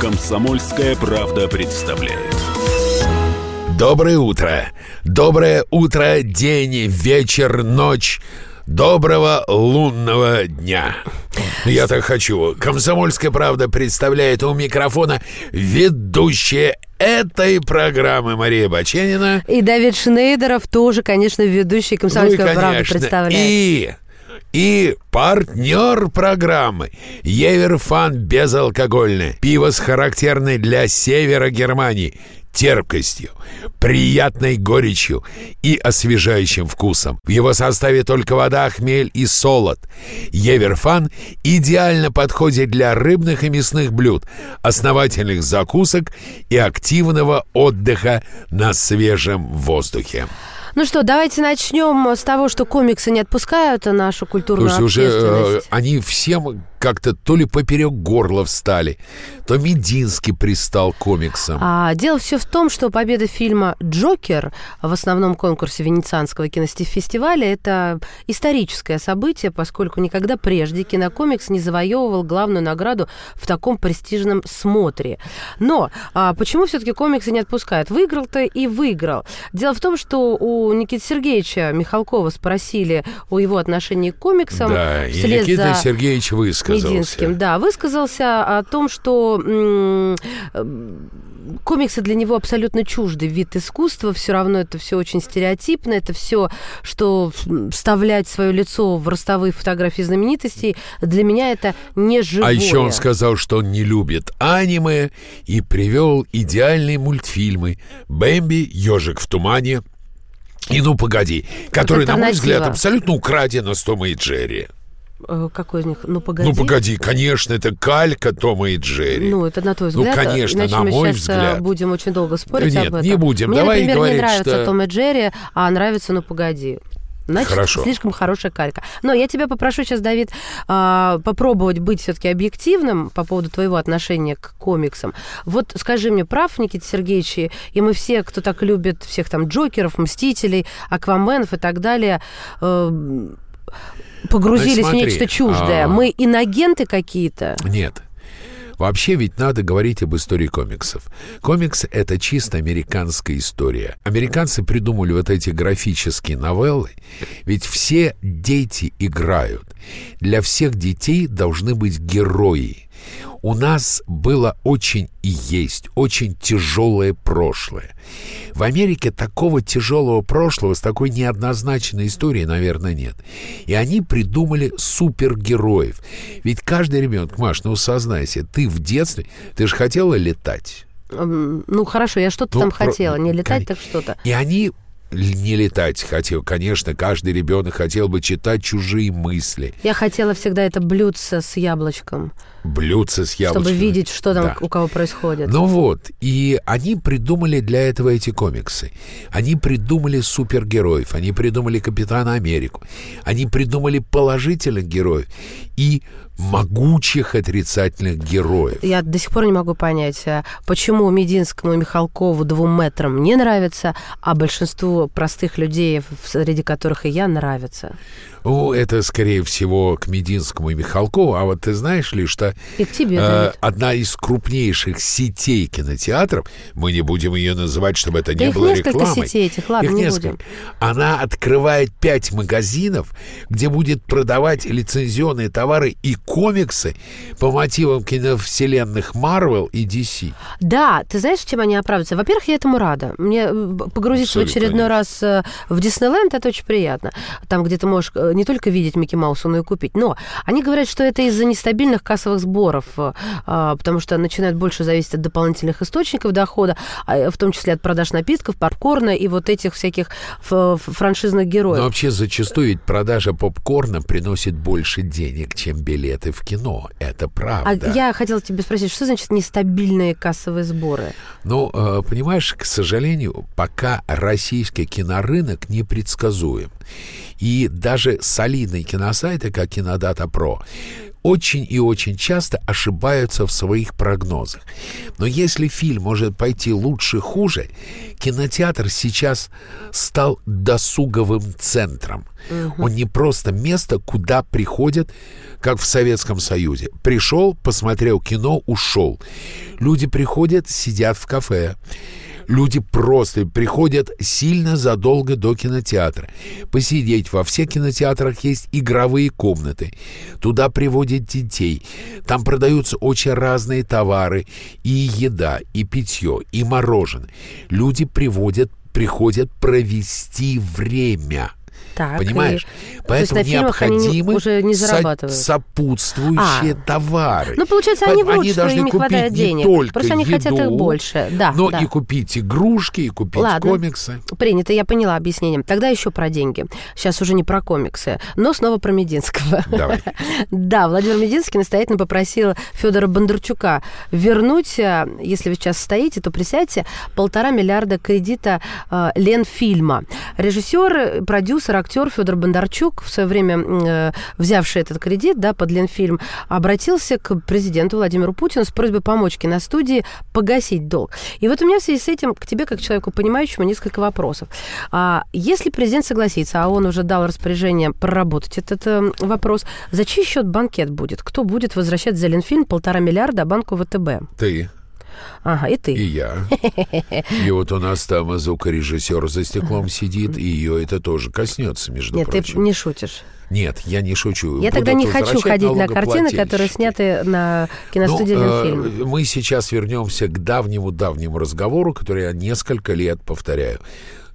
Комсомольская правда представляет. Доброе утро! Доброе утро, день, вечер, ночь. Доброго лунного дня! Я так хочу. Комсомольская правда представляет у микрофона ведущая этой программы Мария Баченина. И Давид Шнейдеров тоже, конечно, ведущий «Комсомольская Ну правда» представляет. И, и партнер программы Еверфан безалкогольное. Пиво с характерной для севера Германии терпкостью, приятной горечью и освежающим вкусом. В его составе только вода, хмель и солод. Еверфан идеально подходит для рыбных и мясных блюд, основательных закусок и активного отдыха на свежем воздухе. Ну что, давайте начнем с того, что комиксы не отпускают нашу культурную Слушайте, уже э, они всем как-то то ли поперек горла встали, то Мединский пристал к комиксам. А, дело все в том, что победа фильма «Джокер» в основном конкурсе Венецианского кинофестиваля – это историческое событие, поскольку никогда прежде кинокомикс не завоевывал главную награду в таком престижном смотре. Но а, почему все-таки комиксы не отпускают? Выиграл-то и выиграл. Дело в том, что у Никиты Сергеевича Михалкова спросили о его отношении к комиксам. да, и Никита за- Сергеевич высказался. Мединским, да, высказался о том, что э, комиксы для него абсолютно чуждый вид искусства, все равно это все очень стереотипно, это все, что вставлять свое лицо в ростовые фотографии знаменитостей, для меня это не живое. А еще он сказал, что он не любит аниме и привел идеальные мультфильмы «Бэмби», «Ежик в тумане» и «Ну, погоди», который, на мой взгляд, абсолютно украден из Тома и Джерри. Э, Какой из них? Ну, погоди. Ну, погоди, конечно, это калька Тома и Джерри. Ну, это на твой Ну, взгляд. конечно, Иначе на мы мой сейчас э, взгляд. будем очень долго спорить Нет, об этом. не будем. Мне, Давай например, говорить, не нравится что- Том и Джерри, а нравится «Ну, погоди». Значит, Хорошо. слишком хорошая калька. Но я тебя попрошу сейчас, Давид, а, попробовать быть все-таки объективным по поводу твоего отношения к комиксам. Вот скажи мне, прав Никита Сергеевич, и- мы все, кто так любит всех там Джокеров, Мстителей, Акваменов и так далее, погрузились Значит, в смотри, нечто чуждое. а- Мы инагенты какие-то. Нет. Вообще ведь надо говорить об истории комиксов. Комикс — это чисто американская история. Американцы придумали вот эти графические новеллы, ведь все дети играют. Для всех детей должны быть герои. У нас было очень и есть очень тяжелое прошлое. В Америке такого тяжелого прошлого с такой неоднозначной историей, наверное, нет. И они придумали супергероев. Ведь каждый ребенок, Маш, ну сознайся, ты в детстве, ты же хотела летать. М, Ну, хорошо, я что-то Ну, там про- хотела. Не летать, так что-то. И они не летать хотел. Конечно, каждый ребенок хотел бы читать чужие мысли. Я хотела всегда это блюдце с яблочком, Блюдце с яблочком. чтобы видеть, что там Да. у кого происходит. Ну вот, и они придумали для этого эти комиксы. Они придумали супергероев, они придумали Капитана Америку, они придумали положительных героев и могучих отрицательных героев. Я до сих пор не могу понять, а, почему Мединскому и Михалкову двум метрам не нравится, а большинству простых людей, среди которых и я, нравится. Ну, это, скорее всего, к Мединскому и Михалкову. А вот ты знаешь ли, что И к тебе, э, одна из крупнейших сетей кинотеатров, мы не будем ее называть, чтобы это Да не было рекламой. сетей этих, ладно, Их не несколько. будем. Она открывает пять магазинов, где будет продавать лицензионные товары и комиксы по мотивам киновселенных Marvel и DC. Да, ты знаешь, чем они оправдываются? Во-первых, я этому рада. Мне э, погрузиться в Абсолютно очередной нет. раз э, в Диснейленд, это очень приятно. Там, где ты можешь э, не только видеть Микки Мауса, но и купить. Но они говорят, что это из-за нестабильных кассовых сборов, э, а, потому что начинает больше зависеть от дополнительных источников дохода, а, в том числе от продаж напитков, попкорна и вот этих всяких франшизных героев. Но вообще зачастую ведь продажа попкорна приносит больше денег, чем билеты в кино. Это А правда. я хотела тебя спросить, что значит нестабильные кассовые сборы? Ну, э, понимаешь, к сожалению, пока российский кинорынок непредсказуем. И даже солидные киносайты, как Кинодата Про, очень и очень часто ошибаются в своих прогнозах. Но если фильм может пойти лучше, хуже, кинотеатр сейчас стал досуговым центром. Угу. Он не просто место, куда приходят, как в Советском Союзе. Пришел, посмотрел кино, ушел. Люди приходят, сидят в кафе Люди просто приходят сильно задолго до кинотеатра. Посидеть во всех кинотеатрах есть игровые комнаты. Туда приводят детей. Там продаются очень разные товары. И еда, и питье, и мороженое. Люди приводят, приходят провести время. Так, Понимаешь? И... Поэтому То необходимы уже не зарабатывают. сопутствующие а. товары. Ну, получается, они врут, что им не хватает денег. только Просто они еду, хотят их больше. Да, но да. и купить игрушки, и купить Ладно. комиксы. Принято, я поняла объяснение. Тогда еще про деньги. Сейчас уже не про комиксы, но снова про Мединского. Давай. Да, Владимир Мединский настоятельно попросил Федора Бондарчука вернуть, э, если вы сейчас стоите, то присядьте, полтора миллиарда кредита э, Ленфильма. Режиссер, продюсер, актер Федор Бондарчук, в свое время э, взявший этот кредит да, под Ленфильм, обратился к президенту Владимиру Путину с просьбой помочь киностудии погасить долг. И вот у меня в связи с этим к тебе, как человеку понимающему, несколько вопросов. А, если президент согласится, а он уже дал распоряжение проработать этот э, вопрос, за чей счет банкет будет? Кто будет возвращать за Ленфильм полтора миллиарда банку ВТБ? Ты. Ага, и ты. И я. И вот у нас там звукорежиссер за стеклом сидит, и ее это тоже коснется, между Нет, прочим. ты не шутишь. Нет, я не шучу. Я Будут тогда не хочу ходить на картины, которые сняты на киностудии Ну, Ленфильм. э, мы сейчас вернемся к давнему-давнему разговору, который я несколько лет повторяю.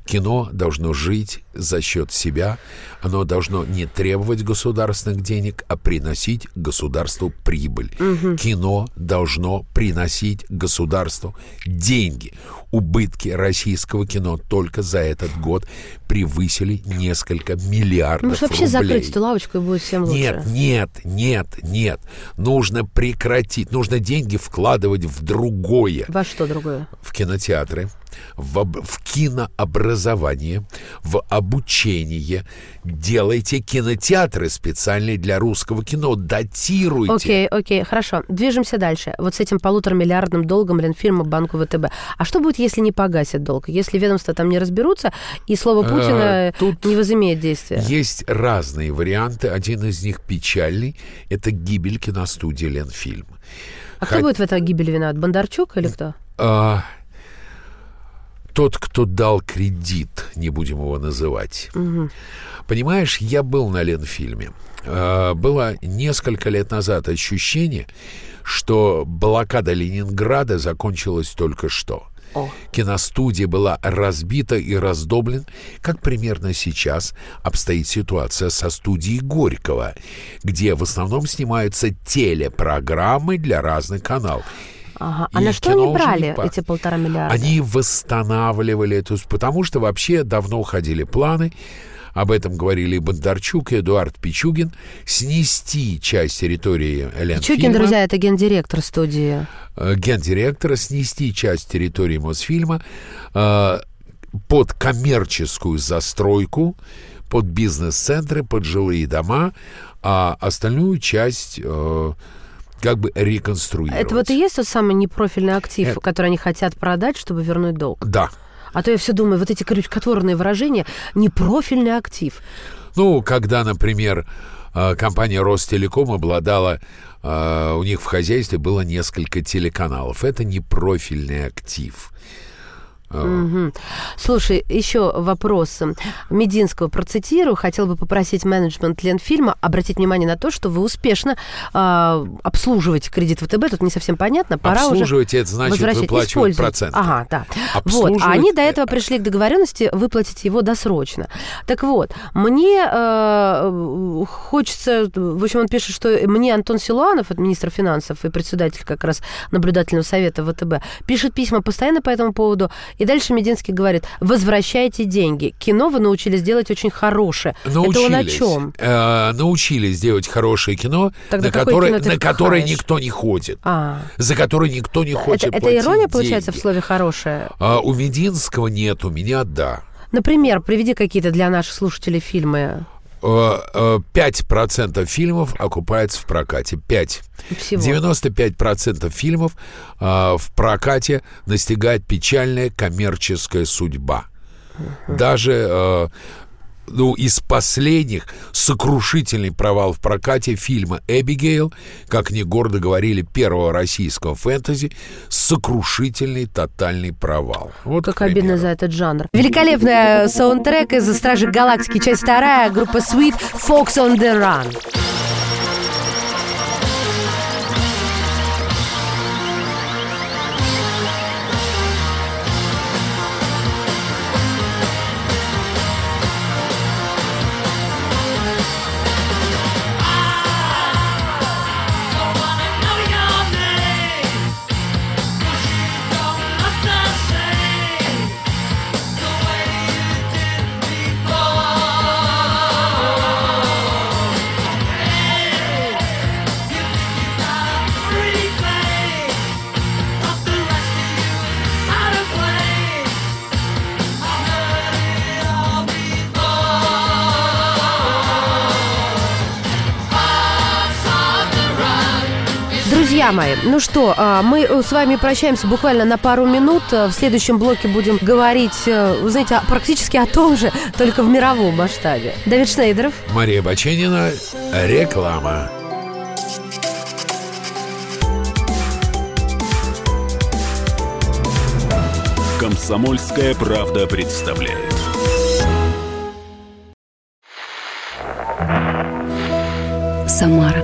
Кино должно жить за счет себя. Оно должно не требовать государственных денег, а приносить государству прибыль. Кино должно приносить государству деньги. Убытки российского кино только за этот год превысили несколько миллиардов Может, вообще рублей. закрыть эту лавочку и будет всем лучше? Нет, нет, нет, нет. Нужно прекратить. Нужно деньги вкладывать в другое. Во что другое? В кинотеатры, в, об- в кинообразование, в обучение. Делайте кинотеатры специальные для русского кино. Датируйте. Окей, окей, хорошо. Движемся дальше. Вот с этим полутора миллиардным долгом Ленфильма банку ВТБ. А что будет, если не погасят долг? Если ведомства там не разберутся, и слово Путина Э, тут не возымеет действия? Есть разные варианты. Один из них печальный. Это гибель киностудии «Ленфильм». А кто Хот- будет в этой гибели виноват? Бондарчук или кто? А, тот, кто дал кредит, не будем его называть. Понимаешь, я был на Ленфильме. А, было несколько лет назад ощущение, что блокада Ленинграда закончилась только что. О. Киностудия была разбита и раздоблен, как примерно сейчас обстоит ситуация со студией Горького, где в основном снимаются телепрограммы для разных каналов. Ага. И А на что они не брали пахнет. эти полтора миллиарда? Они восстанавливали эту... Потому что вообще давно ходили планы, об этом говорили и Бондарчук, и Эдуард Пичугин, снести часть территории Ленфильма. Чукин, друзья, это гендиректор студии. э, гендиректора снести часть территории Мосфильма э, под коммерческую застройку, под бизнес-центры, под жилые дома, а остальную часть э, как бы реконструировать. Это вот и есть тот самый непрофильный актив, Это- который они хотят продать, чтобы вернуть долг. Да. А то я все думаю, вот эти крючкотворные выражения непрофильный актив. Ну, когда, например, э, компания Ростелеком обладала, э, у них в хозяйстве было несколько телеканалов. Это не профильный актив. Э, Мгм. Слушай, еще вопрос. Мединского процитирую. Хотел бы попросить менеджмент Ленфильма обратить внимание на то, что вы успешно а, обслуживаете кредит ВТБ. Тут не совсем понятно. Пора уже Обслуживать это значит выплачивать проценты. Ага, да. Вот. Обслуживать А они до это- этого пришли к договоренности выплатить его досрочно. Так вот, мне э, хочется... В общем, он пишет, что мне Антон Силуанов, министр финансов и председатель как раз наблюдательного совета ВТБ, пишет письма постоянно по этому поводу. И дальше Мединский говорит, возвращайте деньги. Кино вы научились делать очень хорошее. Это он о Научились, чем? э, научились делать хорошее кино, Тогда на которое, кино на которое никто не ходит. А, За которое никто не хочет это, это ирония, получается, в деньги. слове «хорошее»? А у Мединского нет, у меня да. Например, приведи какие-то для наших слушателей фильмы. 5% фильмов окупается в прокате. 5. Всего. 95% фильмов э, в прокате настигает печальная коммерческая судьба. Даже э, ну, из последних сокрушительный провал в прокате фильма «Эбигейл», как не гордо говорили, первого российского фэнтези, сокрушительный тотальный провал. Вот, Как обидно за этот жанр. Великолепная саундтрек из «Стражи Галактики», часть вторая, группа Sweet, Fox on the Run. Друзья мои, ну что, а, мы э, с вами прощаемся буквально на пару минут. Э, В следующем блоке будем говорить, э, вы знаете, практически о том же, только в мировом масштабе. Давид Шнейдеров. Мария Баченина, реклама. Комсомольская правда представляет. Самара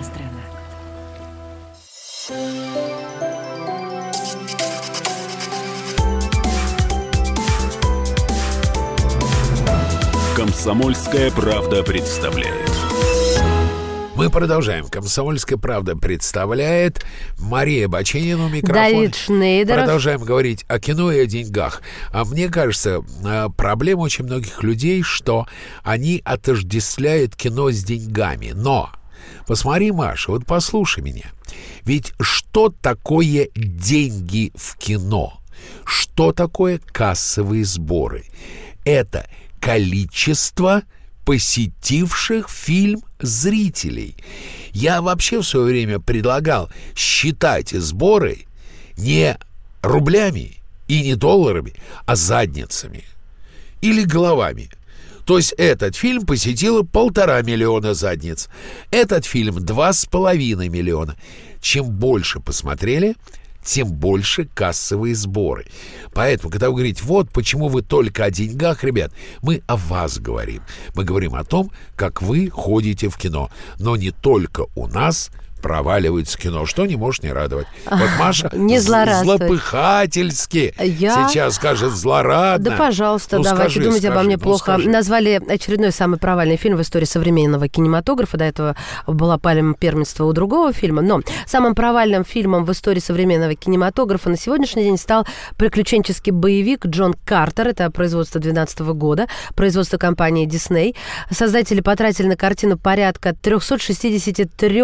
Комсомольская правда представляет. Мы продолжаем. «Комсомольская правда» представляет Мария Баченина у микрофона. Давид Шнейдеров. Продолжаем говорить о кино и о деньгах. А мне кажется, э, проблема очень многих людей, что они отождествляют кино с деньгами. Но, посмотри, Маша, вот послушай меня. Ведь что такое деньги в кино? Что такое кассовые сборы? Это количество посетивших фильм зрителей. Я вообще в свое время предлагал считать сборы не рублями и не долларами, а задницами или головами. То есть этот фильм посетило полтора миллиона задниц. Этот фильм два с половиной миллиона. Чем больше посмотрели, тем больше кассовые сборы. Поэтому, когда вы говорите, вот почему вы только о деньгах, ребят, мы о вас говорим. Мы говорим о том, как вы ходите в кино. Но не только у нас проваливается кино, что не может не радовать. Вот Маша не злопыхательски Я- сейчас скажет злорадно. Да, пожалуйста, Ну, давайте скажи, думайте обо скажи, мне ну, плохо. скажи. Назвали очередной самый провальный фильм в истории современного кинематографа. До этого была пальма первенства у другого фильма. Но самым провальным фильмом в истории современного кинематографа на сегодняшний день стал приключенческий боевик «Джон Картер». Это производство 2012 года, производство компании Disney. Создатели потратили на картину порядка 363,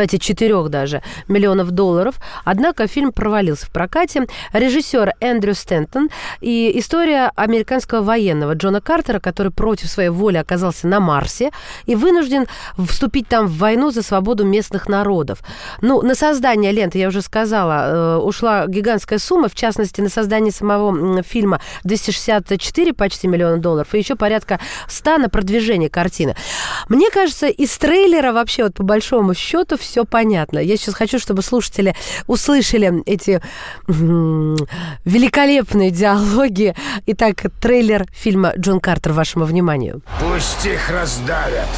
давайте 4 даже, миллионов долларов. Однако фильм провалился в прокате. Режиссер Эндрю Стентон и история американского военного Джона Картера, который против своей воли оказался на Марсе и вынужден вступить там в войну за свободу местных народов. Ну, на создание ленты, я уже сказала, э, ушла гигантская сумма, в частности, на создание самого фильма 264 почти миллиона долларов и еще порядка 100 на продвижение картины. Мне кажется, из трейлера вообще вот по большому счету все понятно. Я сейчас хочу, чтобы слушатели услышали эти великолепные диалоги. Итак, трейлер фильма «Джон Картер» вашему вниманию. Пусть их раздавят.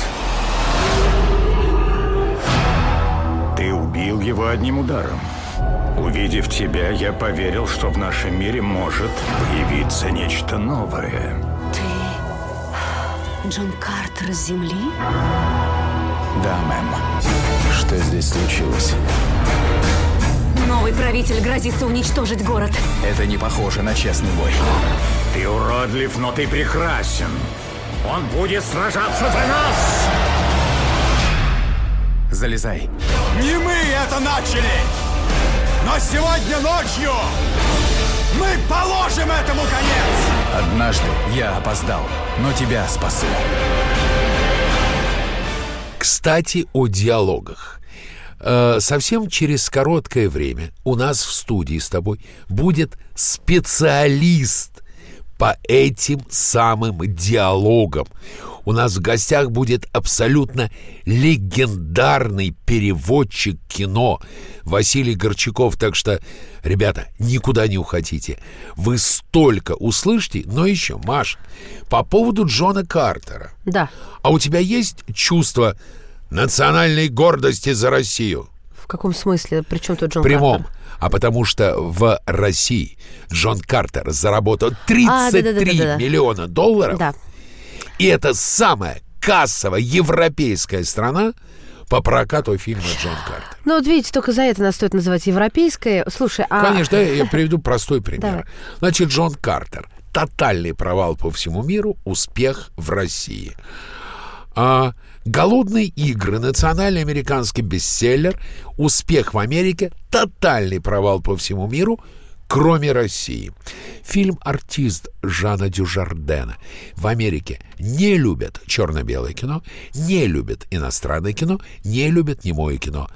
Ты убил его одним ударом. Увидев тебя, я поверил, что в нашем мире может появиться нечто новое. Джон Картер с Земли? Да, мэм. Что здесь случилось? Новый правитель грозится уничтожить город. Это не похоже на честный бой. Ты уродлив, но ты прекрасен. Он будет сражаться за нас! Залезай. Не мы это начали! Но сегодня ночью мы положим этому конец! Однажды я опоздал, но тебя спасу. Кстати, о диалогах. Э, Совсем через короткое время у нас в студии с тобой будет специалист по этим самым диалогам. У нас в гостях будет абсолютно легендарный переводчик кино Василий Горчаков. Так что, ребята, никуда не уходите. Вы столько услышите, но еще, Маш, по поводу Джона Картера. Да. А у тебя есть чувство национальной гордости за Россию? В каком смысле? Причем тут Джон В прямом. Картер? А потому что в России Джон Картер заработал 33 А, да-да-да-да-да. миллиона долларов. Да. И это самая кассовая европейская страна по прокату фильма Джон Картер. Ну, вот видите, только за это нас стоит называть европейской. Слушай, а... Конечно, да, я приведу простой пример. Значит, Джон Картер. Тотальный провал по всему миру, успех в России. А, «Голодные игры», национальный американский бестселлер, успех в Америке, тотальный провал по всему миру, кроме России. Фильм «Артист» Жана Дюжардена. В Америке не любят черно-белое кино, не любят иностранное кино, не любят немое кино.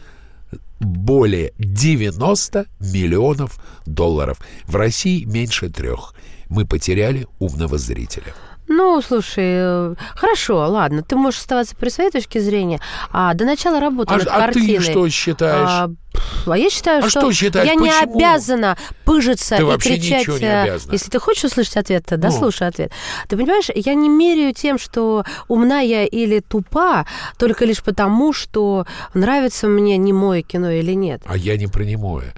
Более 90 миллионов долларов. В России меньше трех. Мы потеряли умного зрителя. Ну, слушай, э, хорошо, ладно, ты можешь оставаться при своей точке зрения, а до начала работы А, над а картиной... ты что считаешь? А, а я считаю, А что, что считаешь? я не Почему? обязана пыжиться Ты и вообще кричать. ничего не э, обязана. Если ты хочешь услышать ответ, то Ну. дослушай ответ. Ты понимаешь, я не меряю тем, что умна я или тупа, только лишь потому, что нравится мне немое кино или нет. А я не про немое.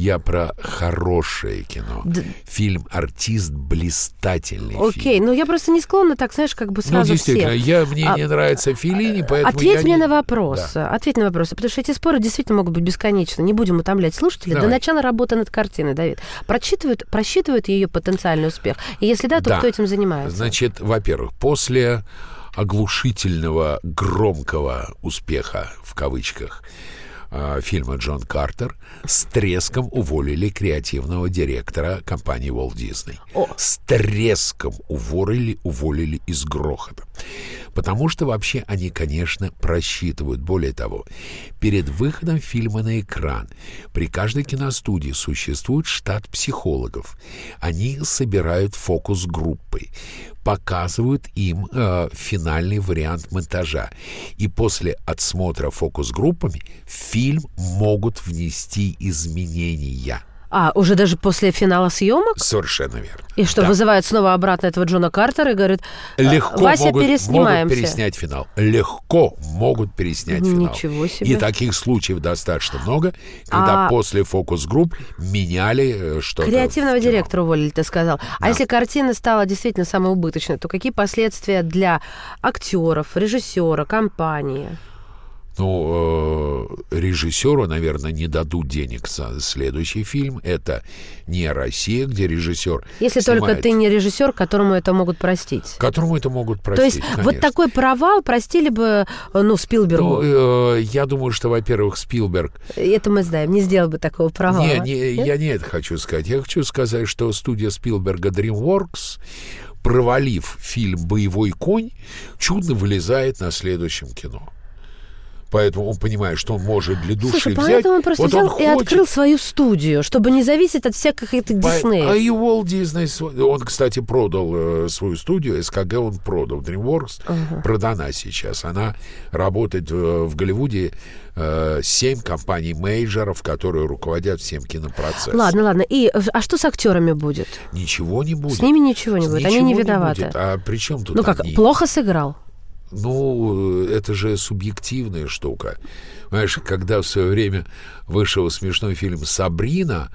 Я про хорошее кино. Д- Фильм «Артист» блистательный Окей, фильм. ну я просто не склонна так, знаешь, как бы Ну, сразу действительно, всех. я, мне А, не нравится Филини, поэтому Ответь мне не- на вопрос. Да. Ответь на вопрос. Потому что эти споры действительно могут быть бесконечны. Не будем утомлять слушателей. Давай. До начала работы над картиной, Давид. Прочитывают, просчитывают ее потенциальный успех. И если да, то Да. кто этим занимается? Значит, во-первых, после оглушительного, громкого успеха, в кавычках, э, фильма «Джон Картер» с треском уволили креативного директора компании Walt Disney. О. С треском уволили, уволили из грохота. Потому что вообще они, конечно, просчитывают. Более того, перед выходом фильма на экран при каждой киностудии существует штат психологов. Они собирают фокус-группы, показывают им э, финальный вариант монтажа. И после отсмотра фокус-группами в фильм могут внести изменения. А, уже даже после финала съемок? Совершенно верно. И что, Да. вызывает снова обратно этого Джона Картера и говорит, «Э, Легко Вася, могут, могут переснимаемся. переснять финал. Легко могут переснять финал. Ничего себе. И таких случаев достаточно много, когда А- после фокус-групп меняли э, что-то. Креативного директора уволили, ты сказал. А Да. если картина стала действительно самой убыточной, то какие последствия для актеров, режиссера, компании? Ну, э, режиссеру, наверное, не дадут денег за следующий фильм. Это не Россия, где режиссер Если только снимает- ты не режиссер, которому это могут простить. Которому это могут То простить, есть вот конечно. такой провал простили бы, э, ну, Спилбергу. Ну, э, я думаю, что, во-первых, Спилберг Это мы знаем, не сделал бы такого провала. Не, не, Нет? я не это хочу сказать. Я хочу сказать, что студия Спилберга DreamWorks, провалив фильм «Боевой конь», чудно вылезает на следующем кино. Поэтому он понимает, что он может для души Слушай, взять. поэтому он просто вот взял он и хочет. открыл свою студию, чтобы не зависеть от всяких этих Диснея. А и Walt Disney, он, кстати, продал э, свою студию, СКГ он продал, DreamWorks Ага. продана сейчас. Она работает в Голливуде э, семь компаний мейджеров, которые руководят всем кинопроцессом. Ладно, ладно. И э, а что с актерами будет? Ничего не будет. С ними ничего не будет, они не Ничего виноваты. будет. А при чем тут Ну как, они? плохо сыграл? Ну, э, это же субъективная штука. Понимаешь, когда в свое время вышел смешной фильм «Сабрина»,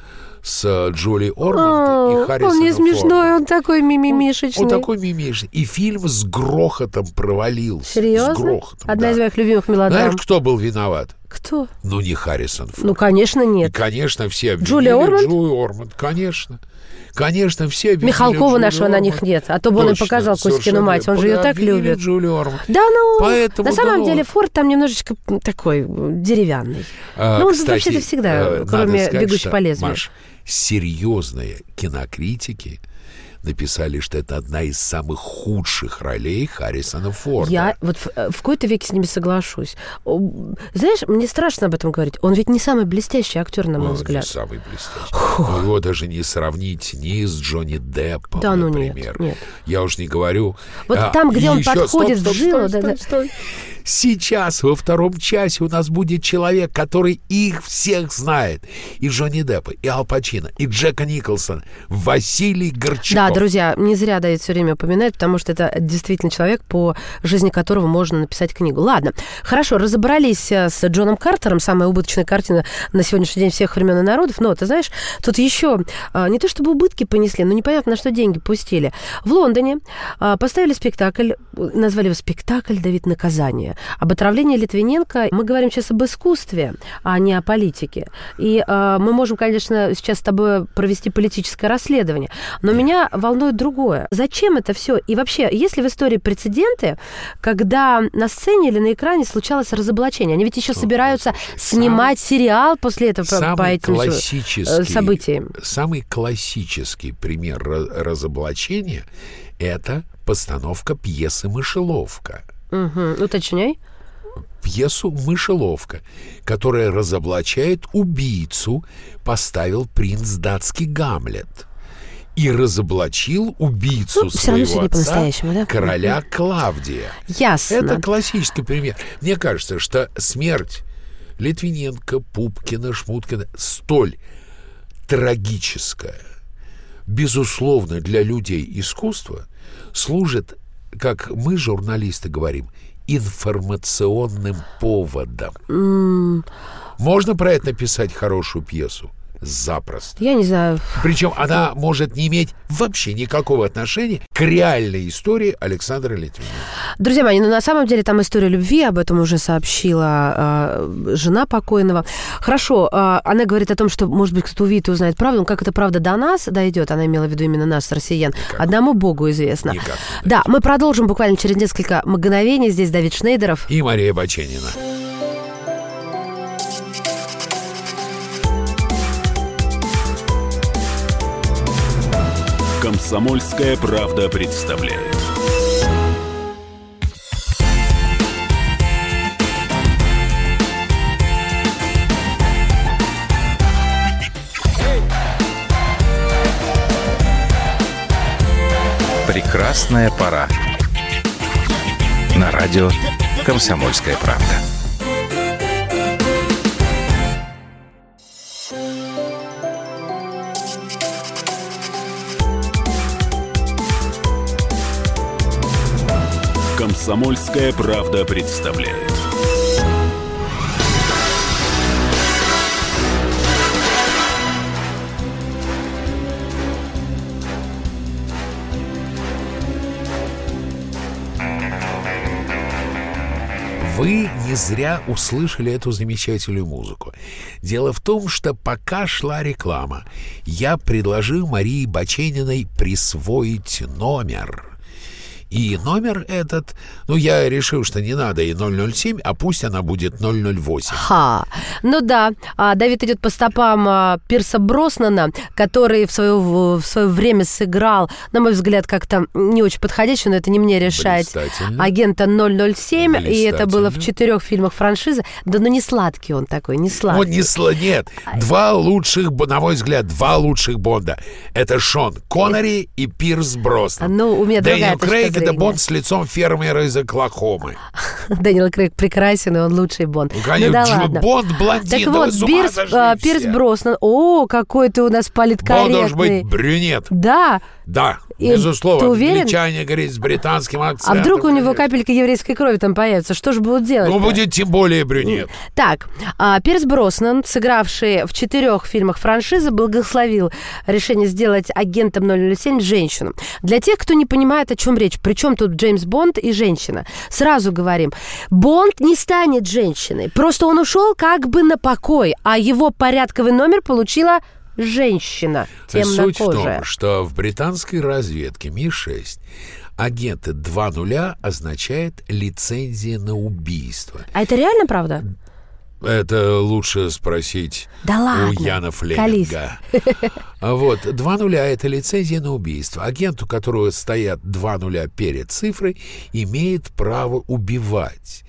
с э, Джоли Орманд и Харрисоном Он не смешной, Фордом. он такой мимимишечный. Он такой мимишный. И фильм с грохотом провалился. Серьезно? С грохотом, Одна да. из моих любимых мелодрам. Знаешь, кто был виноват? Кто? Ну, не Харрисон Форд. Ну, конечно, И, нет. конечно, все обвинили Джулия Орманд? Джулию Орманд, конечно. Конечно, все Михалкова нашего на них нет. А то бы он и показал совершенно мать. Он же ее так любит. Да, ну, Поэтому, на самом деле Форд там немножечко такой деревянный. А, ну, он вообще-то всегда, э, кроме сказать, «Бегущей что, по лезвию». Маш, серьезные кинокритики написали, что это одна из самых худших ролей Харрисона Форда. Я вот в, э, в какой-то веке с ними соглашусь. Знаешь, мне страшно об этом говорить. Он ведь не самый блестящий актер, на мой Он взгляд. не самый блестящий. Его даже не сравнить ни с Джонни Деппом, Да ну нет, например. нет. Я уж не говорю... Вот А, там, где он еще- подходит стоп, в стоп, жилу, стой, да-да. стой, стой. Сейчас, во втором часе, у нас будет человек, который их всех знает. И Джонни Деппа, и Ал Пачино, и Джека Николсона, Василий Горчаков. Да, друзья, не зря Давид все время упоминает, потому что это действительно человек, по жизни которого можно написать книгу. Ладно, хорошо, разобрались э, с Джоном Картером, самая убыточная картина на сегодняшний день всех времен и народов. Но, ты знаешь, тут еще а, не то чтобы убытки понесли, но непонятно, на что деньги пустили. В Лондоне а, поставили спектакль, назвали его «Спектакль Давид наказание». Об отравлении Литвиненко мы говорим сейчас об искусстве, а не о политике. И а, мы можем, конечно, сейчас с тобой провести политическое расследование, но меня волнует другое. Зачем это все? И вообще, есть ли в истории прецеденты, когда на сцене или на экране случалось разоблачение? Они ведь еще собираются снимать сериал после этого по- по Самый этим э, классический, событиям. самый классический пример ра- разоблачения – это постановка пьесы «Мышеловка». Мгм. Уточняй. Пьесу «Мышеловка», которая разоблачает убийцу, поставил принц датский Гамлет. И разоблачил убийцу Ну, своего отца, да? короля Клавдия. Ясно. Это классический пример. Мне кажется, что смерть Литвиненко, Пупкина, Шмуткина столь трагическая, безусловно, для людей искусства, служит, как мы, журналисты, говорим, информационным поводом. М, Можно про это написать хорошую пьесу? Запросто. Я не знаю. Причем она может не иметь вообще никакого отношения к реальной истории Александра Литвина. Друзья мои, ну на самом деле там история любви, об этом уже сообщила э, жена покойного. Хорошо, э, она говорит о том, что, может быть, кто-то увидит и узнает правду, но как эта правда до нас дойдет, она имела в виду именно нас, россиян, одному Богу известно. Никак Да, мы продолжим буквально через несколько мгновений. Здесь Давид Шнейдеров. И Мария Баченина. Комсомольская правда представляет. Прекрасная пора. На радио «Комсомольская правда». Комсомольская правда представляет. Вы не зря услышали эту замечательную музыку. Дело в том, что пока шла реклама, я предложил Марии Бачениной присвоить номер. И номер этот, ну, я решил, что не надо и 007, а пусть она будет 008. Ха. Ну да, а, Давид идет по стопам а, Пирса Броснана, который в свое, в свое время сыграл, на мой взгляд, как-то не очень подходящий, но это не мне решать, агента 007, и это было в четырех фильмах франшизы. Да ну не сладкий он такой, не сладкий. Он не сла... Нет, два лучших, на мой взгляд, два лучших Бонда. Это Шон Коннери и Пирс Броснан. Ну, у меня Дэниел Крейг — это. Бонд с лицом фермера из Оклахомы. Дэниел Крейг прекрасен, и он лучший Бонд. Ну, конечно, да Дж- ладно. Бонд блондин, Так да вот, вы с ума Пирс, сошли а. Пирс Броснан. О, какой ты у нас Бонд должен политкорректный. быть брюнет. Да, Да, И безусловно. ты уверен? Англичане, говорит, с британским А акцентом. вдруг у него конечно. капелька еврейской крови там появится? Что же будут делать? Ну, будет тем более брюнет. Так, а, Пирс Броснан, сыгравший в четырех фильмах франшизы, благословил решение сделать агентом 007 женщину. Для тех, кто не понимает, о чем речь, причем тут Джеймс Бонд и женщина, сразу говорим, Бонд не станет женщиной, просто он ушел как бы на покой, а его порядковый номер получила женщина, Суть в темнокожая. том, что в британской разведке Ми-6 агенты 2.0 означает лицензия на убийство. А это реально правда? Это лучше спросить Да у ладно, Яна колись. Флеминга. А Вот, два нуля – это лицензия на убийство. Агент, у которого стоят два нуля перед цифрой, имеет право убивать.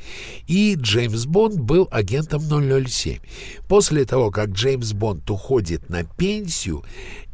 И Джеймс Бонд был агентом 007. После того, как Джеймс Бонд уходит на пенсию,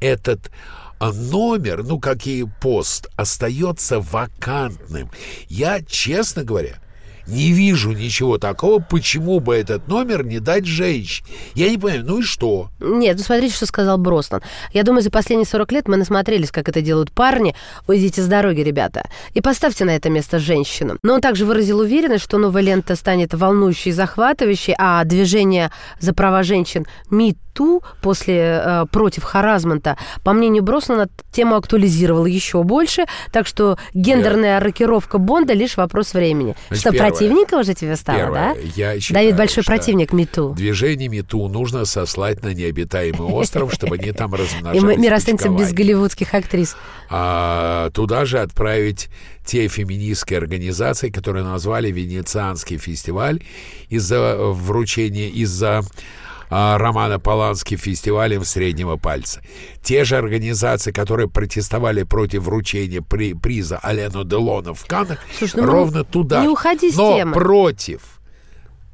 этот а, номер, ну, как и пост, остается вакантным. Я, честно говоря, не вижу ничего такого, почему бы этот номер не дать женщине. Я не понимаю, ну и что? Нет, ну смотрите, что сказал Броснан. Я думаю, за последние 40 лет мы насмотрелись, как это делают парни. Уйдите с дороги, ребята. И поставьте на это место женщину. Но он также выразил уверенность, что новая лента станет волнующей и захватывающей, а движение за права женщин Me Too после э, против харазмента, по мнению Броснана, тему актуализировала еще больше, так что гендерная рокировка Бонда лишь вопрос времени. Значит, что. Противника уже тебе стало, Первое. да? Я считаю, Давид большой противник Too. Движение Мету нужно сослать на необитаемый остров, чтобы они там И размножались. мы, мир останется без голливудских актрис. а туда же отправить те феминистские организации, которые назвали Венецианский фестиваль из-за вручения, из-за а, Романа Полански фестивалем среднего пальца. Те же организации, которые протестовали против вручения при, приза Алену Делона в Каннах, Слушай, ну, ровно туда. не уходи с Но темы. против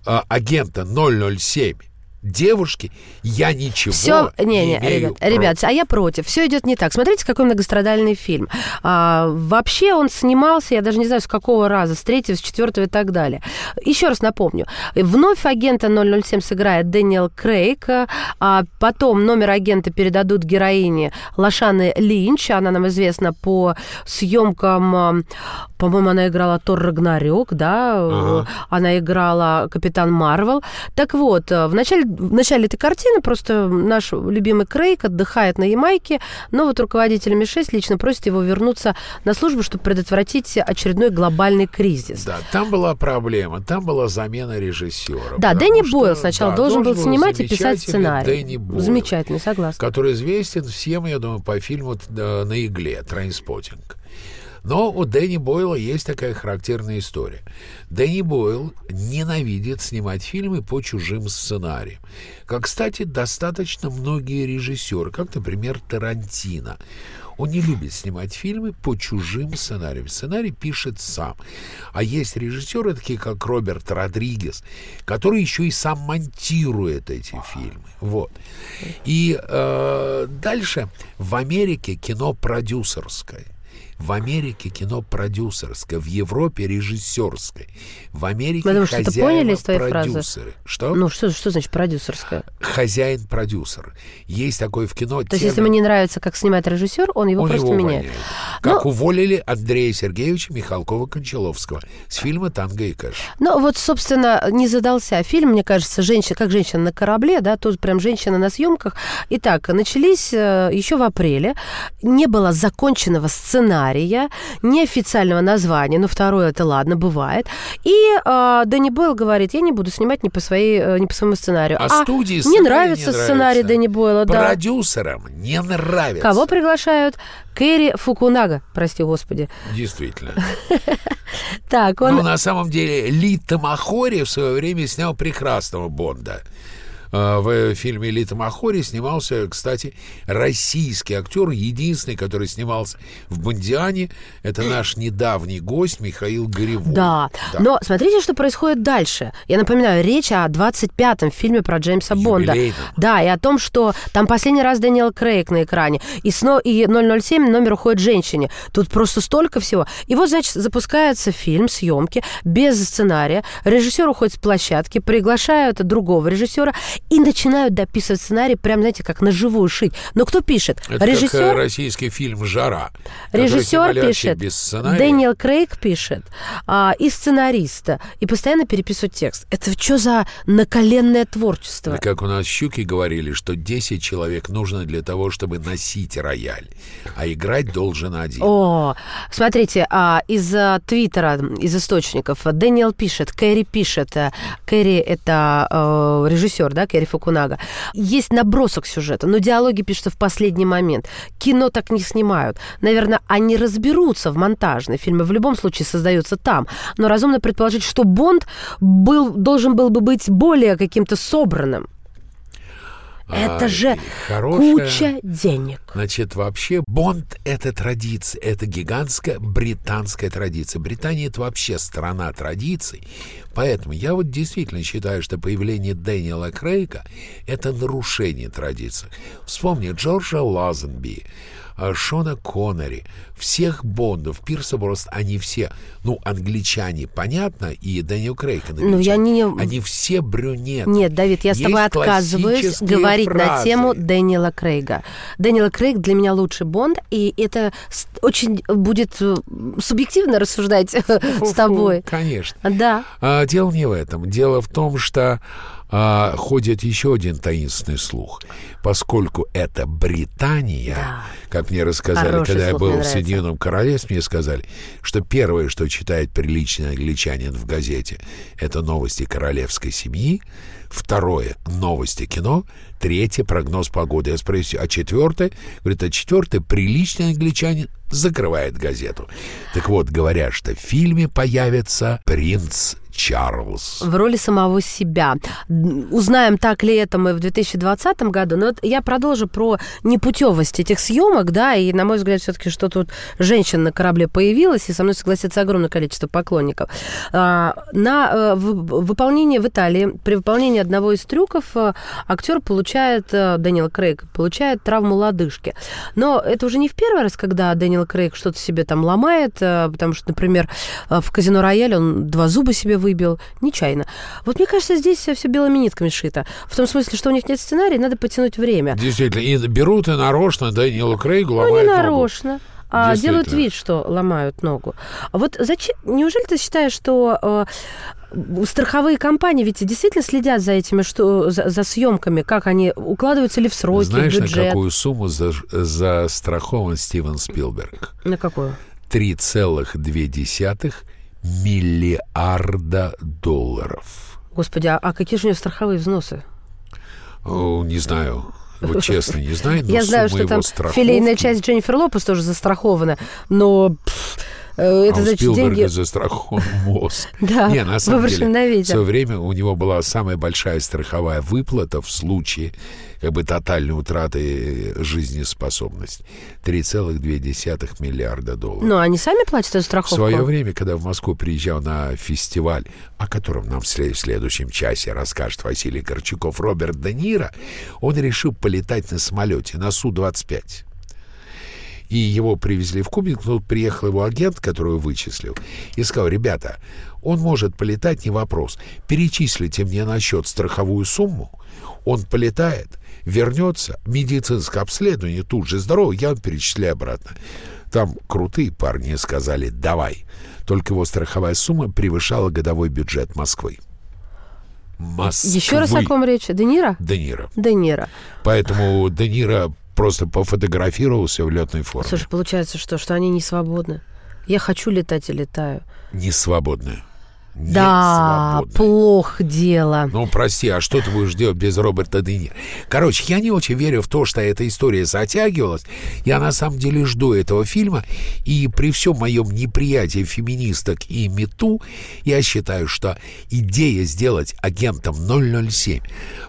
а, агента 007 девушки я ничего Все, не, не, имею ребят, против. ребят, а я против. Все идет не так. Смотрите, какой многострадальный фильм. А, вообще он снимался, я даже не знаю, с какого раза, с третьего, с четвертого и так далее. Еще раз напомню. Вновь агента 007 сыграет Дэниел Крейг, а потом номер агента передадут героине Лошаны Линч. Она нам известна по съемкам, а, по-моему, она играла Тор Рагнарёк, да? Ага. Она играла Капитан Марвел. Так вот, в начале, в начале этой картины просто наш любимый Крейг отдыхает на Ямайке, но вот руководитель Ми-6 лично просит его вернуться на службу, чтобы предотвратить очередной глобальный кризис. Да, там была проблема, там была замена режиссера. Да, Дэнни что, Бойл сначала да, должен был снимать и писать сценарий. Дэнни Бойл, Замечательный, согласна. который известен всем, я думаю, по фильму «На игле» «Trainspotting». Но у Дэнни Бойла есть такая характерная история. Дэнни Бойл ненавидит снимать фильмы по чужим сценариям. Как, кстати, достаточно многие режиссеры, как, например, Тарантино. Он не любит снимать фильмы по чужим сценариям. Сценарий пишет сам. А есть режиссеры, такие как Роберт Родригес, который еще и сам монтирует эти фильмы. Вот. И э, дальше в Америке кино продюсерское. В Америке кино продюсерское, в Европе режиссерское, в Америке Мы думаем, что поняли из твоей фразы? продюсеры. Что? Ну, что, что значит продюсерская? Хозяин-продюсер. Есть такое в кино. То есть, если ему не нравится, как снимает режиссер, он его он просто его меняет. увольняет. Как Ну- уволили Андрея Сергеевича Михалкова-Кончаловского с фильма «Танго и кэш». Ну, вот, собственно, не задался фильм, мне кажется, женщина, как женщина на корабле, да, тут прям женщина на съемках. Итак, начались э, еще в апреле. Не было законченного сценария, неофициального названия, ну, второе, это ладно, бывает. И э, Дэнни Бойл говорит, я не буду снимать не по, своей, э, не по своему сценарию. А студии не сценарий нравится не сценарий нравится. Дэнни Бойла, да. Продюсерам не нравится. Кого приглашают? Кэрри Фукунага, прости господи. Действительно. Так, он... Но на самом деле Ли Тамахори в свое время снял прекрасного Бонда. А, В фильме Ли Тамахори снимался, кстати, российский актер, единственный, который снимался в «Бондиане». Это наш недавний гость Михаил Горевой. Да. но смотрите, что происходит дальше. Я напоминаю, речь о 25-м фильме про Джеймса Бонда. Юбилейном. Да, и о том, что там последний раз Дэниел Крейг на экране, и, сно, и 007 номер уходит женщине. Тут просто столько всего. И вот, значит, запускается фильм, съемки, без сценария. Режиссер уходит с площадки, приглашают другого режиссера, и начинают дописывать сценарий, прям, знаете, как на живую шить. Но кто пишет? Это Режиссер? как э, российский фильм «Жара». Режиссер пишет. Дэниел Крейг пишет, а, и сценариста, и постоянно переписывает текст. Это что за наколенное творчество? И Как у нас щуки говорили, что 10 человек нужно для того, чтобы носить рояль, а играть должен один. О, смотрите, а, из а, Твиттера, из источников, Дэниел пишет, Кэрри пишет, э, Кэрри это э, режиссер, да, Кэрри Фукунага. Есть набросок сюжета, но диалоги пишутся в последний момент. Кино так не снимают. Наверное, они разберутся в монтажной. Фильмы в любом случае создаются там. Но разумно предположить, что Бонд был, должен был бы быть более каким-то собранным. Это А, же хорошая- куча денег. Значит, вообще Бонд — это традиция, это гигантская британская традиция. Британия — это вообще страна традиций. Поэтому я вот действительно считаю, что появление Дэниела Крейга — это нарушение традиций. Вспомни Джорджа Лазенби, Шона Коннери, всех Бондов, Пирса Броснана, они все, ну, англичане, понятно, и Дэниел Крейг, Ну, я не... они все брюнеты. Нет, Давид, я с тобой отказываюсь говорить на фразы. тему Дэниела Крейга. Дэниел Крейг для меня лучший Бонд, и это очень будет э, субъективно рассуждать с тобой. Конечно. Да. А, дело не в этом. Дело в том, что а, ходит еще один таинственный слух. Поскольку это Британия, как мне рассказали, Хороший когда я был в. Соединенном Королевстве, мне сказали, что первое, что читает приличный англичанин в газете, это новости королевской семьи, второе — новости кино, третье — прогноз погоды. Я спросил, а четвертое? Говорит, а четвертое — приличный англичанин закрывает газету. Так вот, говорят, что в фильме появится принц Чарльз. В роли самого себя. Узнаем, так ли это мы в 2020 году. Но вот я продолжу про непутевость этих съемок, да, и, на мой взгляд, все-таки что тут женщина на корабле появилась, и со мной согласится огромное количество поклонников. А, На э, в- выполнении в Италии, при выполнении одного из трюков э, актер получает, э, Дэниел Крейг, получает травму лодыжки. Но это уже не в первый раз, когда Дэниел Крейг что-то себе там ломает, потому что, например, в казино Рояль он два зуба себе выбил, нечаянно. Вот мне кажется, здесь все белыми нитками шито. В том смысле, что у них нет сценария, надо потянуть время. Действительно, и берут и нарочно Дэниелу Крейгу Ну, ломают не ногу. нарочно. А Действительно. делают вид, что ломают ногу. А вот зачем? Неужели ты считаешь, что э, страховые компании ведь действительно следят за этими, что за, за съемками, как они укладываются ли в сроки, Знаешь, в на бюджет? какую сумму за, застрахован Стивен Спилберг? На какую? 3,2 миллиарда долларов. Господи, а, а какие же у него страховые взносы? О, не знаю. Вот честно, не знаю, но Я знаю, что там страховки... филейная часть Дженнифер Лопес тоже застрахована, но пф, э, это а у значит Спилберга деньги... застрахован мозг. Да, Не, на самом деле, на в свое время у него была самая большая страховая выплата в случае как бы тотальной утраты жизнеспособности. 3,2 миллиарда долларов. Ну, они сами платят эту В страховку? свое время, когда в Москву приезжал на фестиваль, о котором нам в в следующем часе расскажет Василий Горчаков, Роберт Де Ниро, он решил полетать на самолете, на Су-25. И его привезли в Кубинг, но тут приехал его агент, который вычислил, и сказал, ребята, он может полетать, не вопрос. Перечислите мне на счет страховую сумму, он полетает, вернется, медицинское обследование, тут же здорово, я вам перечисляю обратно. Там крутые парни сказали, давай. Только его страховая сумма превышала годовой бюджет Москвы. Москвы. Еще раз о ком речь? Де Ниро? Де Ниро. Де Ниро. Поэтому Де Ниро просто пофотографировался в летной форме. Слушай, получается, что, что они не свободны. Я хочу летать и летаю. Не свободная. Да, свободная. плохо дело. Ну, прости, а что ты будешь делать без Роберта Де Ниро? Короче, я не очень верю в то, что эта история затягивалась. Я на самом деле жду этого фильма, и при всем моем неприятии феминисток и мету, я считаю, что идея сделать агентом 007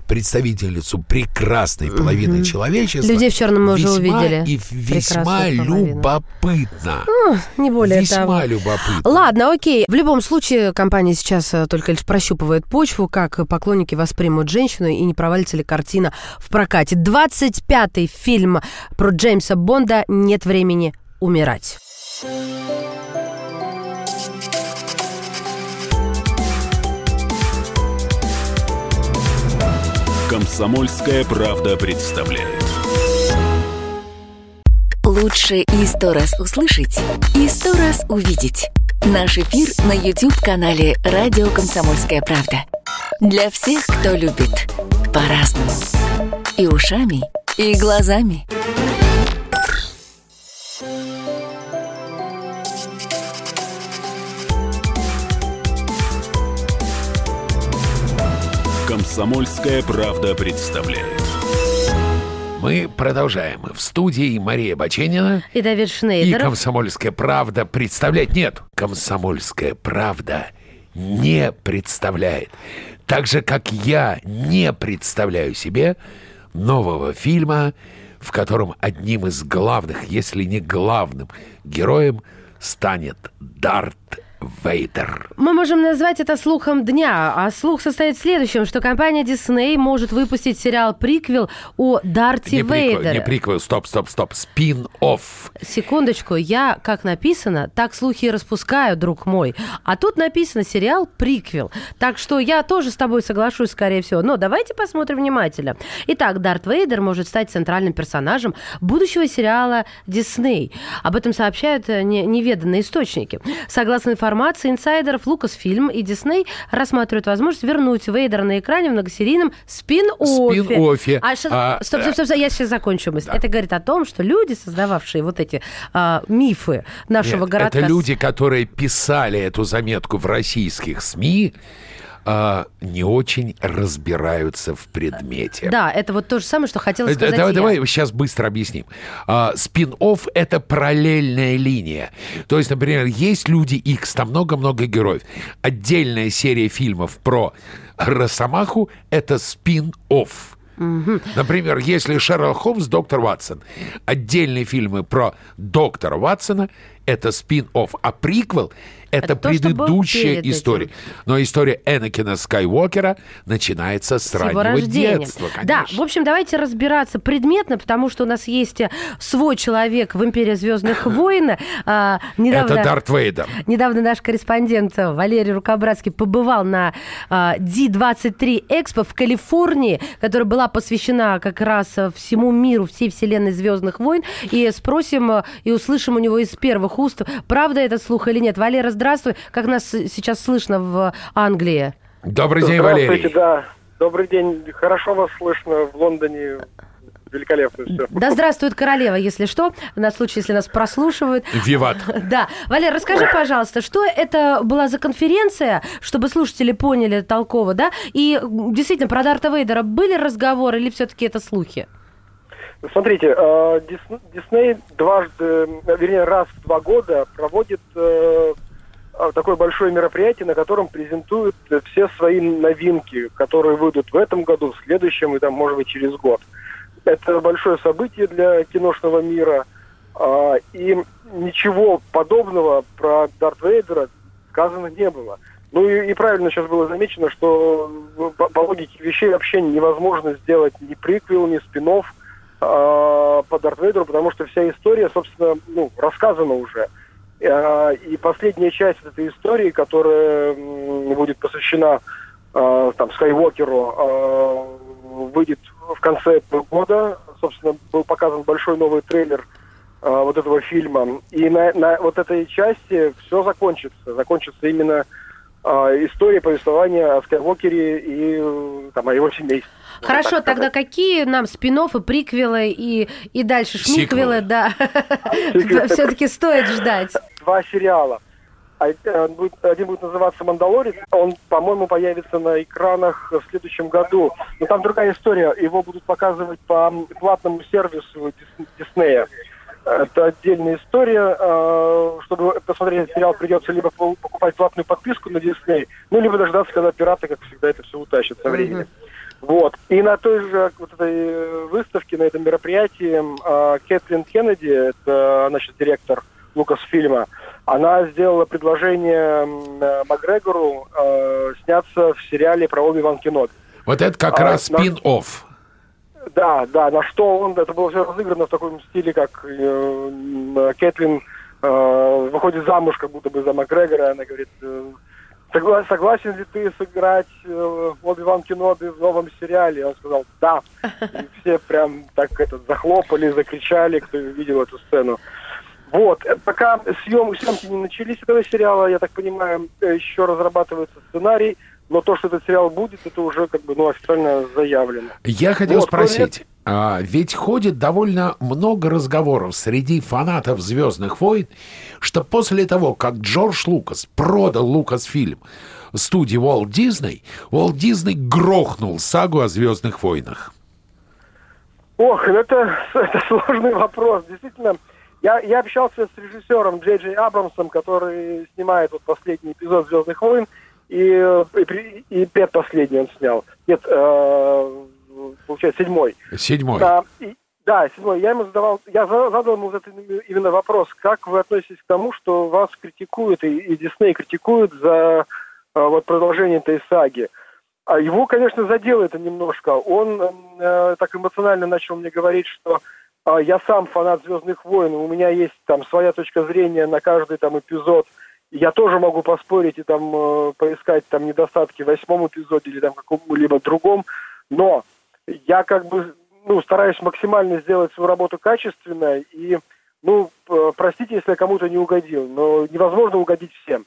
представительницу прекрасной половины Мгм. человечества Людей в черном мы уже весьма увидели. и весьма Прекрасную любопытно. Ну, не более Весьма того. любопытно. Ладно, окей. В любом случае, компания сейчас э, только лишь прощупывает почву, как поклонники воспримут женщину и не провалится ли картина в прокате. 25-й фильм про Джеймса Бонда «Нет времени умирать». Комсомольская правда представляет. Лучше и сто раз услышать, и сто раз увидеть. Наш эфир на YouTube-канале «Радио Комсомольская правда». Для всех, кто любит по-разному. И ушами, и глазами. Комсомольская правда представляет. Мы продолжаем. В студии Мария Баченина И Давид и Шнейдер. «Комсомольская правда» представляет... Нет, «Комсомольская правда» не представляет. Так же, как я не представляю себе нового фильма, в котором одним из главных, если не главным героем станет Дарт Вейдер. Мы можем назвать это слухом дня, а слух состоит в следующем, что компания Disney может выпустить сериал-приквел о Дарте Не приквел, Вейдере. не приквел, стоп, стоп, стоп, спин-офф. Секундочку, я, как написано, так слухи и распускаю, друг мой. А тут написано сериал «Приквел». Так что я тоже с тобой соглашусь, скорее всего. Но давайте посмотрим внимательно. Итак, Дарт Вейдер может стать центральным персонажем будущего сериала Дисней. Об этом сообщают э, не- неведанные источники. Согласно информации инсайдеров, Lucasfilm и Дисней рассматривают возможность вернуть Вейдера на экране в многосерийном спин-оффе. Спин-оффе. А щас- А, стоп, стоп, стоп, стоп, я сейчас закончу мысль. Это говорит о том, что люди, создававшие вот эти а, мифы нашего Нет, городка... это люди, которые писали эту заметку в российских СМИ, а, не очень разбираются в предмете. Да, это вот то же самое, что хотела Э, сказать Давай, я. давай сейчас быстро объясним. А, Спин-офф — это параллельная линия. То есть, например, есть Люди Икс, там много-много героев. Отдельная серия фильмов про Росомаху — это спин-офф. Например, если Шерлок Холмс, доктор Ватсон. Отдельные фильмы про доктора Ватсона — это спин-офф. А приквел — это, Это то, предыдущая этим. история. Но история Энакина Скайуокера начинается с, с его раннего рождением. детства, да, конечно. в общем, давайте разбираться предметно, потому что у нас есть э, свой человек в «Империи Звездных войн». А, недавно... Это Дарт Вейдер. Недавно наш корреспондент Валерий Рукобратский побывал на а, D23 Экспо в Калифорнии, которая была посвящена как раз всему миру, всей вселенной Звездных войн. И спросим и услышим у него из первых уст, правда это слух или нет. Валера, здравствуй. Как нас сейчас слышно в Англии? Добрый день, Здравствуйте, Валерий. да. Добрый день. Хорошо вас слышно в Лондоне. Великолепно все. Да здравствует королева, если что, на случай, если нас прослушивают. Виват. Да. Валер, расскажи, пожалуйста, что это была за конференция, чтобы слушатели поняли толково, да? И действительно, про Дарта Вейдера были разговоры или все-таки это слухи? Смотрите, э, Дис- Дисней дважды, э, вернее, раз в два года проводит э, такое большое мероприятие, на котором презентуют э, все свои новинки, которые выйдут в этом году, в следующем и там, может быть, через год. Это большое событие для киношного мира. а, И ничего подобного про Дарт Вейдера сказано не было. Ну и, и правильно сейчас было замечено, что э, по, по логике вещей вообще невозможно сделать ни приквел, ни спин по Дарт Вейдеру, потому что вся история, собственно, ну, рассказана уже. А, И последняя часть этой истории, которая будет посвящена а, там, Скайуокеру, а, выйдет в конце этого года. Собственно, был показан большой новый трейлер вот этого фильма. И на, на вот этой части все закончится. Закончится именно история повествования о Скайуокере и там, о его семействе. Хорошо, так тогда какие нам спин приквелы и, и дальше шмиквелы, Сиквелы. да, все-таки стоит ждать? два сериала. А, э, Один будет называться «Мандалорец». Он, по-моему, появится на экранах в следующем году. Но там другая история. Его будут показывать по платному сервису Дис- Диснея. Это отдельная история. Э, Чтобы посмотреть этот сериал, придется либо покупать платную подписку на Дисней, ну, либо дождаться, когда пираты, как всегда, это все утащат со временем. Вот. И на той же вот этой э, выставке, на этом мероприятии э, Кэтлин Кеннеди, это, значит, директор Лукасфильма, она сделала предложение э, Макгрегору э, сняться в сериале про Оби-Ван Кеноби. Вот это как А, раз спин-офф. Да, да, на что он, это было все разыграно в таком стиле, как э, м, Кэтлин э, выходит замуж как будто бы за Макгрегора, она говорит, э, согла- согласен ли ты сыграть э, Оби-Ван Кеноби в новом сериале? Он сказал, да. И все прям так это захлопали, закричали, кто видел эту сцену. Вот, э, пока съем, съемки не начались этого сериала, я так понимаю, э, еще разрабатывается сценарий, но то, что этот сериал будет, это уже как бы ну, официально заявлено. Я хотел Вот, спросить, а, ведь ходит довольно много разговоров среди фанатов «Звездных войн», что после того, как Джордж Лукас продал Лукасфильм студии Walt Disney, Walt Disney грохнул сагу о «Звездных войнах». Ох, ну это, это сложный вопрос. Действительно, я, я общался с режиссером Джей Джей Абрамсом, который снимает вот последний эпизод «Звездных войн», и, и, и предпоследний он снял. Нет, э, получается, седьмой. Седьмой. Да, и- да, седьмой. Я ему задавал, я за- задал ему этот именно вопрос, как вы относитесь к тому, что вас критикуют, и, и Дисней критикуют за э, вот продолжение этой саги. А его, конечно, задело это немножко. Он э, так эмоционально начал мне говорить, что э, я сам фанат Звездных войн, у меня есть там своя точка зрения на каждый там эпизод. Я тоже могу поспорить и там э, поискать там недостатки в восьмом эпизоде или там каком-либо другом, но я как бы ну, стараюсь максимально сделать свою работу качественно и, ну, п- простите, если я кому-то не угодил, но невозможно угодить всем.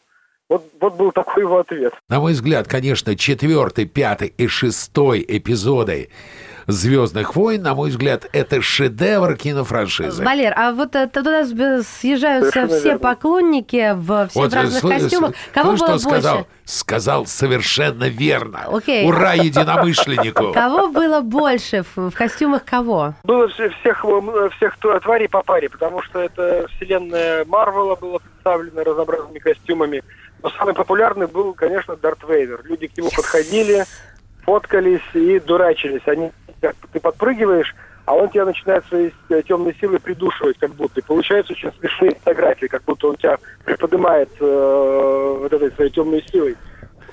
Вот, вот был такой его ответ. На мой взгляд, конечно, четвертый, пятый и шестой эпизоды «Звездных войн», на мой взгляд, это шедевр кинофраншизы. Валер, а вот э, туда съезжаются Совершенно все верно. поклонники в все Вот, разных слы- костюмах. Кого слышь, было что больше? сказал? Сказал совершенно верно. Окей. Ура единомышленнику. Кого было больше в, костюмах кого? Было все- всех, всех тв- тварей по паре, потому что это вселенная Марвела была представлена разнообразными костюмами. Но самый популярный был, конечно, Дарт Вейдер. Люди к нему подходили, фоткались и дурачились. Они, как ты подпрыгиваешь, а он тебя начинает своей э, темной силой придушивать, как будто. И получаются очень смешные фотографии, как будто он тебя приподнимает э, вот этой своей темной силой.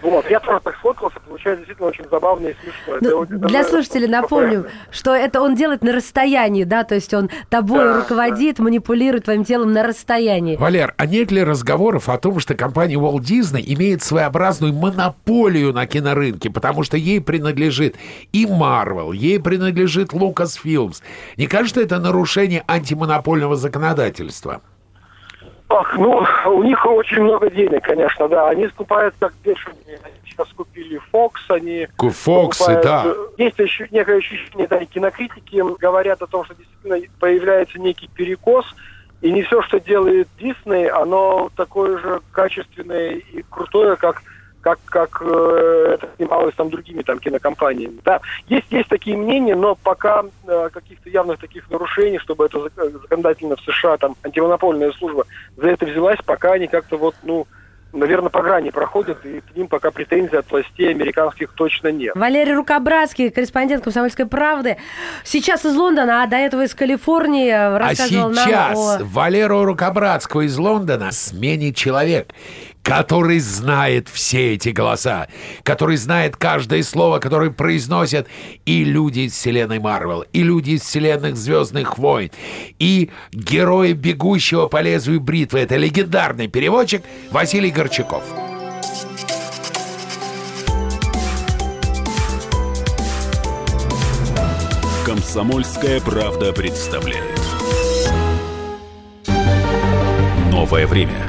Вот, я тоже так сфоткался, получается действительно очень забавно и смешно. Это Ну, для это слушателей напомню, что это он делает на расстоянии, да, то есть он тобой Да, руководит, манипулирует твоим телом на расстоянии. Валер, а нет ли разговоров о том, что компания Walt Disney имеет своеобразную монополию на кинорынке, потому что ей принадлежит и Marvel, ей принадлежит Lucasfilms. Не кажется это нарушение антимонопольного законодательства? Ах, ну, у них очень много денег, конечно, да. Они скупают как бешеные. Они сейчас купили Fox, они... Фоксы, покупают, да. э, Есть еще некое ощущение, да, и кинокритики говорят о том, что действительно появляется некий перекос, и не все, что делает Дисней, оно такое же качественное и крутое, как как, как э, это снималось там другими там кинокомпаниями. Да, есть, есть такие мнения, но пока э, каких-то явных таких нарушений, чтобы это зак- законодательно в США, там, антимонопольная служба за это взялась, пока они как-то вот, ну, наверное, по грани проходят, и к ним пока претензий от властей американских точно нет. Валерий Рукобратский, корреспондент «Комсомольской правды». Сейчас из Лондона, а до этого из Калифорнии э, А рассказывал сейчас нам о... Валеру Рукобратского из Лондона сменит человек, который знает все эти голоса, который знает каждое слово, которое произносят и люди из вселенной Марвел, и люди из вселенных Звездных войн, и герои бегущего по лезвию бритвы. Это легендарный переводчик Василий Горчаков. Комсомольская правда представляет. Новое время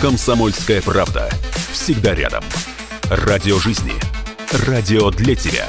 «Комсомольская правда». Всегда рядом. Радио жизни. Радио для тебя.